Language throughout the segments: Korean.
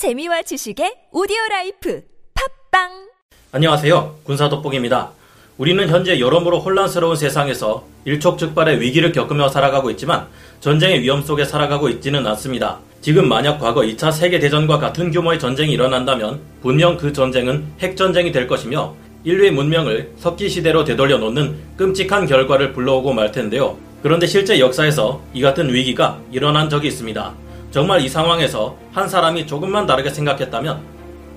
재미와 지식의 오디오 라이프 팟빵 안녕하세요. 군사 돋보기입니다. 우리는 현재 여러모로 혼란스러운 세상에서 일촉즉발의 위기를 겪으며 살아가고 있지만 전쟁의 위험 속에 살아가고 있지는 않습니다. 지금 만약 과거 2차 세계대전과 같은 규모의 전쟁이 일어난다면 분명 그 전쟁은 핵전쟁이 될 것이며 인류의 문명을 석기시대로 되돌려 놓는 끔찍한 결과를 불러오고 말 텐데요. 그런데 실제 역사에서 이 같은 위기가 일어난 적이 있습니다. 정말 이 상황에서 한 사람이 조금만 다르게 생각했다면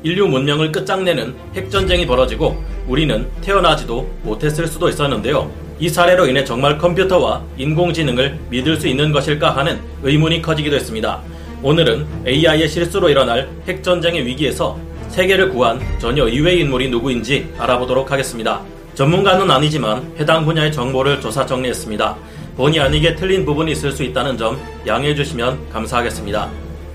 인류 문명을 끝장내는 핵전쟁이 벌어지고 우리는 태어나지도 못했을 수도 있었는데요. 이 사례로 인해 정말 컴퓨터와 인공지능을 믿을 수 있는 것일까 하는 의문이 커지기도 했습니다. 오늘은 AI의 실수로 일어날 핵전쟁의 위기에서 세계를 구한 전혀 의외의 인물이 누구인지 알아보도록 하겠습니다. 전문가는 아니지만 해당 분야의 정보를 조사 정리했습니다. 본의 아니게 틀린 부분이 있을 수 있다는 점 양해해 주시면 감사하겠습니다.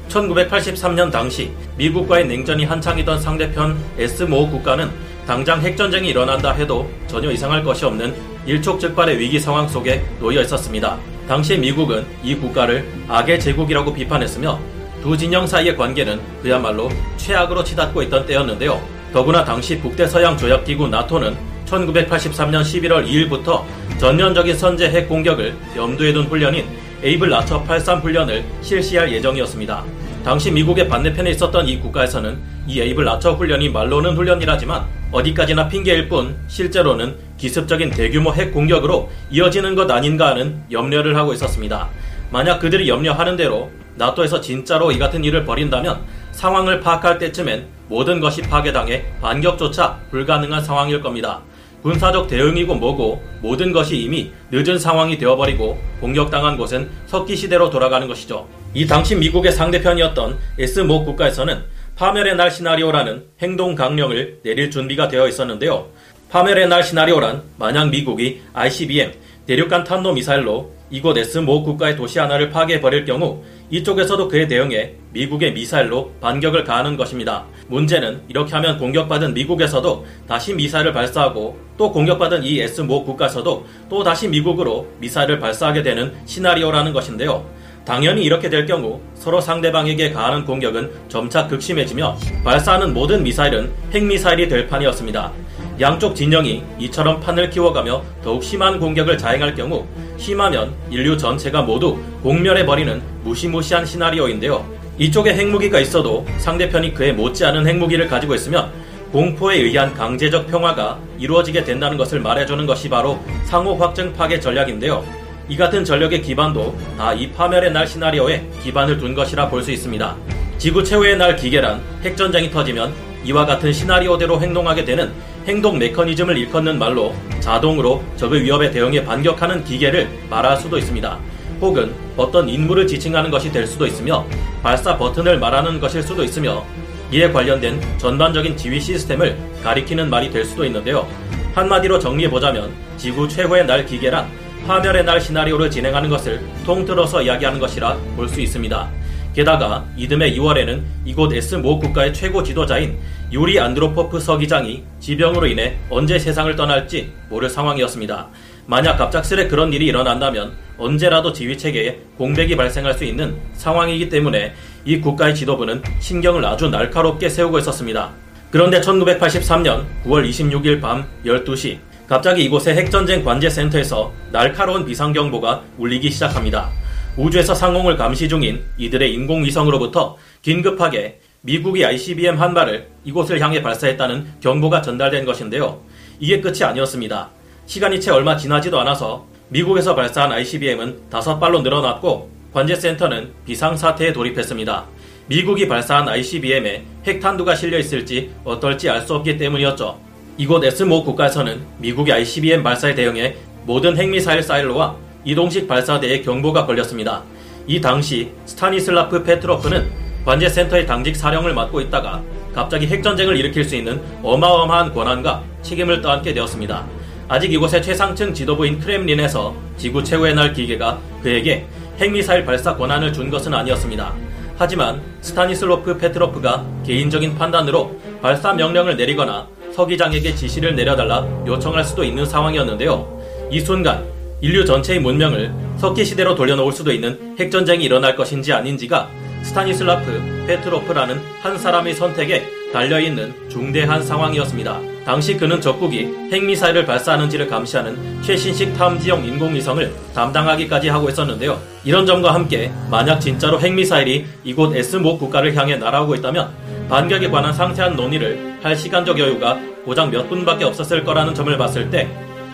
1983년 당시 미국과의 냉전이 한창이던 상대편 S5 국가는 당장 핵전쟁이 일어난다 해도 전혀 이상할 것이 없는 일촉즉발의 위기 상황 속에 놓여 있었습니다. 당시 미국은 이 국가를 악의 제국이라고 비판했으며 두 진영 사이의 관계는 그야말로 최악으로 치닫고 있던 때였는데요. 더구나 당시 북대서양 조약기구 나토는 1983년 11월 2일부터 전면적인 선제 핵 공격을 염두에 둔 훈련인 Able Archer 83 훈련을 실시할 예정이었습니다. 당시 미국의 반대편에 있었던 이 국가에서는 이 Able Archer 훈련이 말로는 훈련이라지만 어디까지나 핑계일 뿐 실제로는 기습적인 대규모 핵 공격으로 이어지는 것 아닌가 하는 염려를 하고 있었습니다. 만약 그들이 염려하는 대로 나토에서 진짜로 이 같은 일을 벌인다면 상황을 파악할 때쯤엔 모든 것이 파괴당해 반격조차 불가능한 상황일 겁니다. 군사적 대응이고 뭐고 모든 것이 이미 늦은 상황이 되어버리고 공격당한 곳은 석기시대로 돌아가는 것이죠. 이 당시 미국의 상대편이었던 S 모 국가에서는 파멸의 날 시나리오라는 행동 강령을 내릴 준비가 되어 있었는데요. 파멸의 날 시나리오란 만약 미국이 ICBM 대륙간 탄도 미사일로 이곳 S 모 국가의 도시 하나를 파괴해버릴 경우 이쪽에서도 그에 대응해 미국의 미사일로 반격을 가하는 것입니다. 문제는 이렇게 하면 공격받은 미국에서도 다시 미사일을 발사하고 또 공격받은 이 S 모 국가에서도 또 다시 미국으로 미사일을 발사하게 되는 시나리오라는 것인데요. 당연히 이렇게 될 경우 서로 상대방에게 가하는 공격은 점차 극심해지며 발사하는 모든 미사일은 핵미사일이 될 판이었습니다. 양쪽 진영이 이처럼 판을 키워가며 더욱 심한 공격을 자행할 경우 심하면 인류 전체가 모두 공멸해버리는 무시무시한 시나리오인데요. 이쪽에 핵무기가 있어도 상대편이 그에 못지않은 핵무기를 가지고 있으면 공포에 의한 강제적 평화가 이루어지게 된다는 것을 말해주는 것이 바로 상호 확증 파괴 전략인데요. 이 같은 전력의 기반도 다 이 파멸의 날 시나리오에 기반을 둔 것이라 볼 수 있습니다. 지구 최후의 날 기계란 핵전쟁이 터지면 이와 같은 시나리오대로 행동하게 되는 행동 메커니즘을 일컫는 말로 자동으로 적의 위협에 대응해 반격하는 기계를 말할 수도 있습니다. 혹은 어떤 인물을 지칭하는 것이 될 수도 있으며 발사 버튼을 말하는 것일 수도 있으며 이에 관련된 전반적인 지휘 시스템을 가리키는 말이 될 수도 있는데요. 한마디로 정리해보자면 지구 최후의 날 기계란 파멸의 날 시나리오를 진행하는 것을 통틀어서 이야기하는 것이라 볼 수 있습니다. 게다가 이듬해 2월에는 이곳 S모 국가의 최고 지도자인 유리 안드로포프 서기장이 지병으로 인해 언제 세상을 떠날지 모를 상황이었습니다. 만약 갑작스레 그런 일이 일어난다면 언제라도 지휘 체계에 공백이 발생할 수 있는 상황이기 때문에 이 국가의 지도부는 신경을 아주 날카롭게 세우고 있었습니다. 그런데 1983년 9월 26일 밤 12시 갑자기 이곳의 핵전쟁 관제센터에서 날카로운 비상경보가 울리기 시작합니다. 우주에서 상공을 감시 중인 이들의 인공위성으로부터 긴급하게 미국이 ICBM 한 발을 이곳을 향해 발사했다는 경보가 전달된 것인데요. 이게 끝이 아니었습니다. 시간이 채 얼마 지나지도 않아서 미국에서 발사한 ICBM은 다섯 발로 늘어났고 관제센터는 비상사태에 돌입했습니다. 미국이 발사한 ICBM에 핵탄두가 실려 있을지 어떨지 알 수 없기 때문이었죠. 이곳 S5 국가에서는 미국의 ICBM 발사에 대응해 모든 핵미사일 사일로와 이동식 발사대에 경보가 걸렸습니다. 이 당시 스타니슬라프 페트로프는 관제센터의 당직 사령을 맡고 있다가 갑자기 핵전쟁을 일으킬 수 있는 어마어마한 권한과 책임을 떠안게 되었습니다. 아직 이곳의 최상층 지도부인 크렘린에서 지구 최후의 날 기계가 그에게 핵미사일 발사 권한을 준 것은 아니었습니다. 하지만 스타니슬라프 페트로프가 개인적인 판단으로 발사 명령을 내리거나 서기장에게 지시를 내려달라 요청할 수도 있는 상황이었는데요. 이 순간 인류 전체의 문명을 석기 시대로 돌려놓을 수도 있는 핵전쟁이 일어날 것인지 아닌지가 스타니슬라프 페트로프라는 한 사람의 선택에 달려있는 중대한 상황이었습니다. 당시 그는 적국이 핵미사일을 발사하는지를 감시하는 최신식 탐지용 인공위성을 담당하기까지 하고 있었는데요. 이런 점과 함께 만약 진짜로 핵미사일이 이곳 S모 국가를 향해 날아오고 있다면 반격에 관한 상세한 논의를 할 시간적 여유가 고작 몇 분밖에 없었을 거라는 점을 봤을 때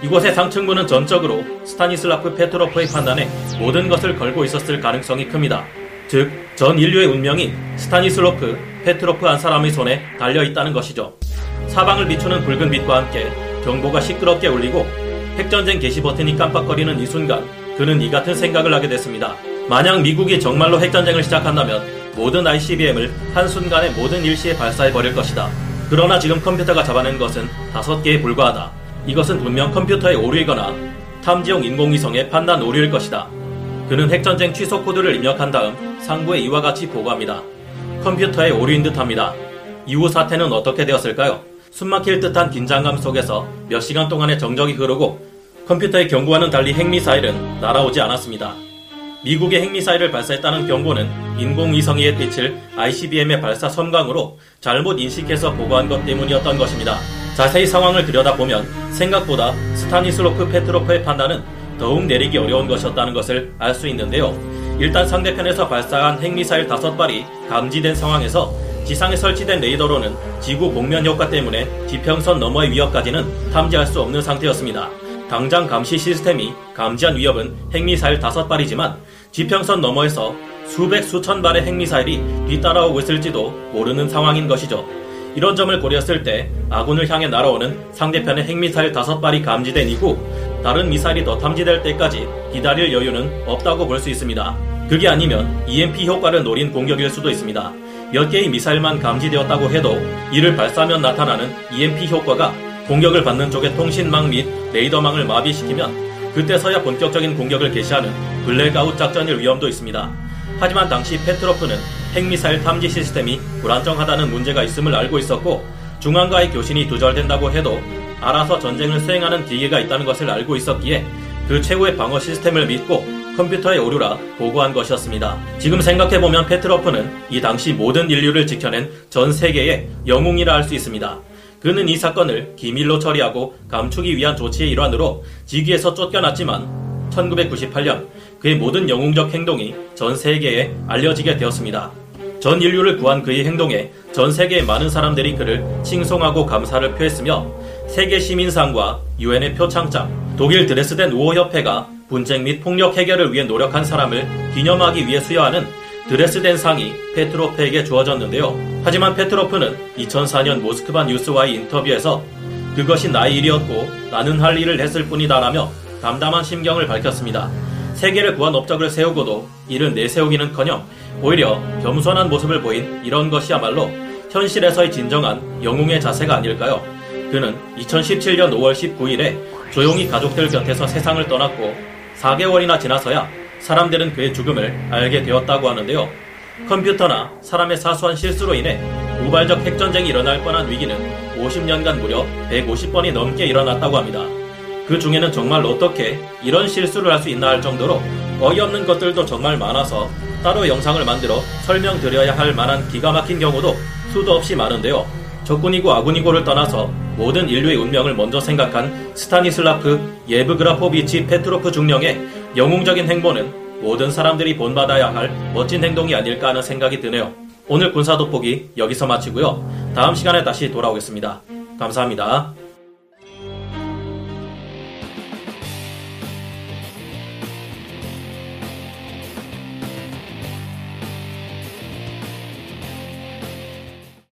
이곳의 상층부는 전적으로 스타니슬라프 페트로프의 판단에 모든 것을 걸고 있었을 가능성이 큽니다. 즉, 전 인류의 운명이 스타니슬로프 페트로프 한 사람의 손에 달려 있다는 것이죠. 사방을 비추는 붉은 빛과 함께 경보가 시끄럽게 울리고 핵전쟁 개시 버튼이 깜빡거리는 이 순간 그는 이 같은 생각을 하게 됐습니다. 만약 미국이 정말로 핵전쟁을 시작한다면 모든 ICBM을 한순간에 모든 일시에 발사해 버릴 것이다. 그러나 지금 컴퓨터가 잡아낸 것은 다섯 개에 불과하다. 이것은 분명 컴퓨터의 오류이거나 탐지용 인공위성의 판단 오류일 것이다. 그는 핵전쟁 취소 코드를 입력한 다음 상부에 이와 같이 보고합니다. 컴퓨터의 오류인 듯합니다. 이후 사태는 어떻게 되었을까요? 숨막힐 듯한 긴장감 속에서 몇 시간 동안의 정적이 흐르고 컴퓨터의 경고와는 달리 핵미사일은 날아오지 않았습니다. 미국이 핵미사일을 발사했다는 경고는 인공위성의 빛을 ICBM의 발사 섬광으로 잘못 인식해서 보고한 것 때문이었던 것입니다. 자세히 상황을 들여다보면 생각보다 스타니슬로프 페트로프의 판단은 더욱 내리기 어려운 것이었다는 것을 알 수 있는데요. 일단 상대편에서 발사한 핵미사일 다섯 발이 감지된 상황에서 지상에 설치된 레이더로는 지구 곡면 효과 때문에 지평선 너머의 위협까지는 탐지할 수 없는 상태였습니다. 당장 감시 시스템이 감지한 위협은 핵미사일 다섯 발이지만 지평선 너머에서 수백 수천 발의 핵미사일이 뒤따라오고 있을지도 모르는 상황인 것이죠. 이런 점을 고려했을 때 아군을 향해 날아오는 상대편의 핵미사일 다섯 발이 감지된 이후 다른 미사일이 더 탐지될 때까지 기다릴 여유는 없다고 볼 수 있습니다. 그게 아니면 EMP 효과를 노린 공격일 수도 있습니다. 몇 개의 미사일만 감지되었다고 해도 이를 발사하면 나타나는 EMP 효과가 공격을 받는 쪽의 통신망 및 레이더망을 마비시키면 그때서야 본격적인 공격을 개시하는 블랙아웃 작전일 위험도 있습니다. 하지만 당시 페트로프는 핵미사일 탐지 시스템이 불안정하다는 문제가 있음을 알고 있었고 중앙과의 교신이 두절된다고 해도 알아서 전쟁을 수행하는 기계가 있다는 것을 알고 있었기에 그 최고의 방어 시스템을 믿고 컴퓨터의 오류라 보고한 것이었습니다. 지금 생각해보면 페트로프는 이 당시 모든 인류를 지켜낸 전 세계의 영웅이라 할 수 있습니다. 그는 이 사건을 기밀로 처리하고 감추기 위한 조치의 일환으로 직위에서 쫓겨났지만 1998년 그의 모든 영웅적 행동이 전 세계에 알려지게 되었습니다. 전 인류를 구한 그의 행동에 전 세계의 많은 사람들이 그를 칭송하고 감사를 표했으며 세계 시민상과 유엔의 표창장, 독일 드레스덴 우호협회가 분쟁 및 폭력 해결을 위해 노력한 사람을 기념하기 위해 수여하는 드레스덴 상이 페트로프에게 주어졌는데요. 하지만 페트로프는 2004년 모스크바 뉴스와의 인터뷰에서 그것이 나의 일이었고 나는 할 일을 했을 뿐이다라며 담담한 심경을 밝혔습니다. 세계를 구한 업적을 세우고도 이를 내세우기는커녕 오히려 겸손한 모습을 보인 이런 것이야말로 현실에서의 진정한 영웅의 자세가 아닐까요? 그는 2017년 5월 19일에 조용히 가족들 곁에서 세상을 떠났고 4개월이나 지나서야 사람들은 그의 죽음을 알게 되었다고 하는데요. 컴퓨터나 사람의 사소한 실수로 인해 우발적 핵전쟁이 일어날 뻔한 위기는 50년간 무려 150번이 넘게 일어났다고 합니다. 그 중에는 정말 어떻게 이런 실수를 할 수 있나 할 정도로 어이없는 것들도 정말 많아서 따로 영상을 만들어 설명드려야 할 만한 기가 막힌 경우도 수도 없이 많은데요. 적군이고 아군이고를 떠나서 모든 인류의 운명을 먼저 생각한 스타니슬라프 예브그라포비치 페트로프 중령의 영웅적인 행보는 모든 사람들이 본받아야 할 멋진 행동이 아닐까 하는 생각이 드네요. 오늘 군사 돋보기 여기서 마치고요. 다음 시간에 다시 돌아오겠습니다. 감사합니다.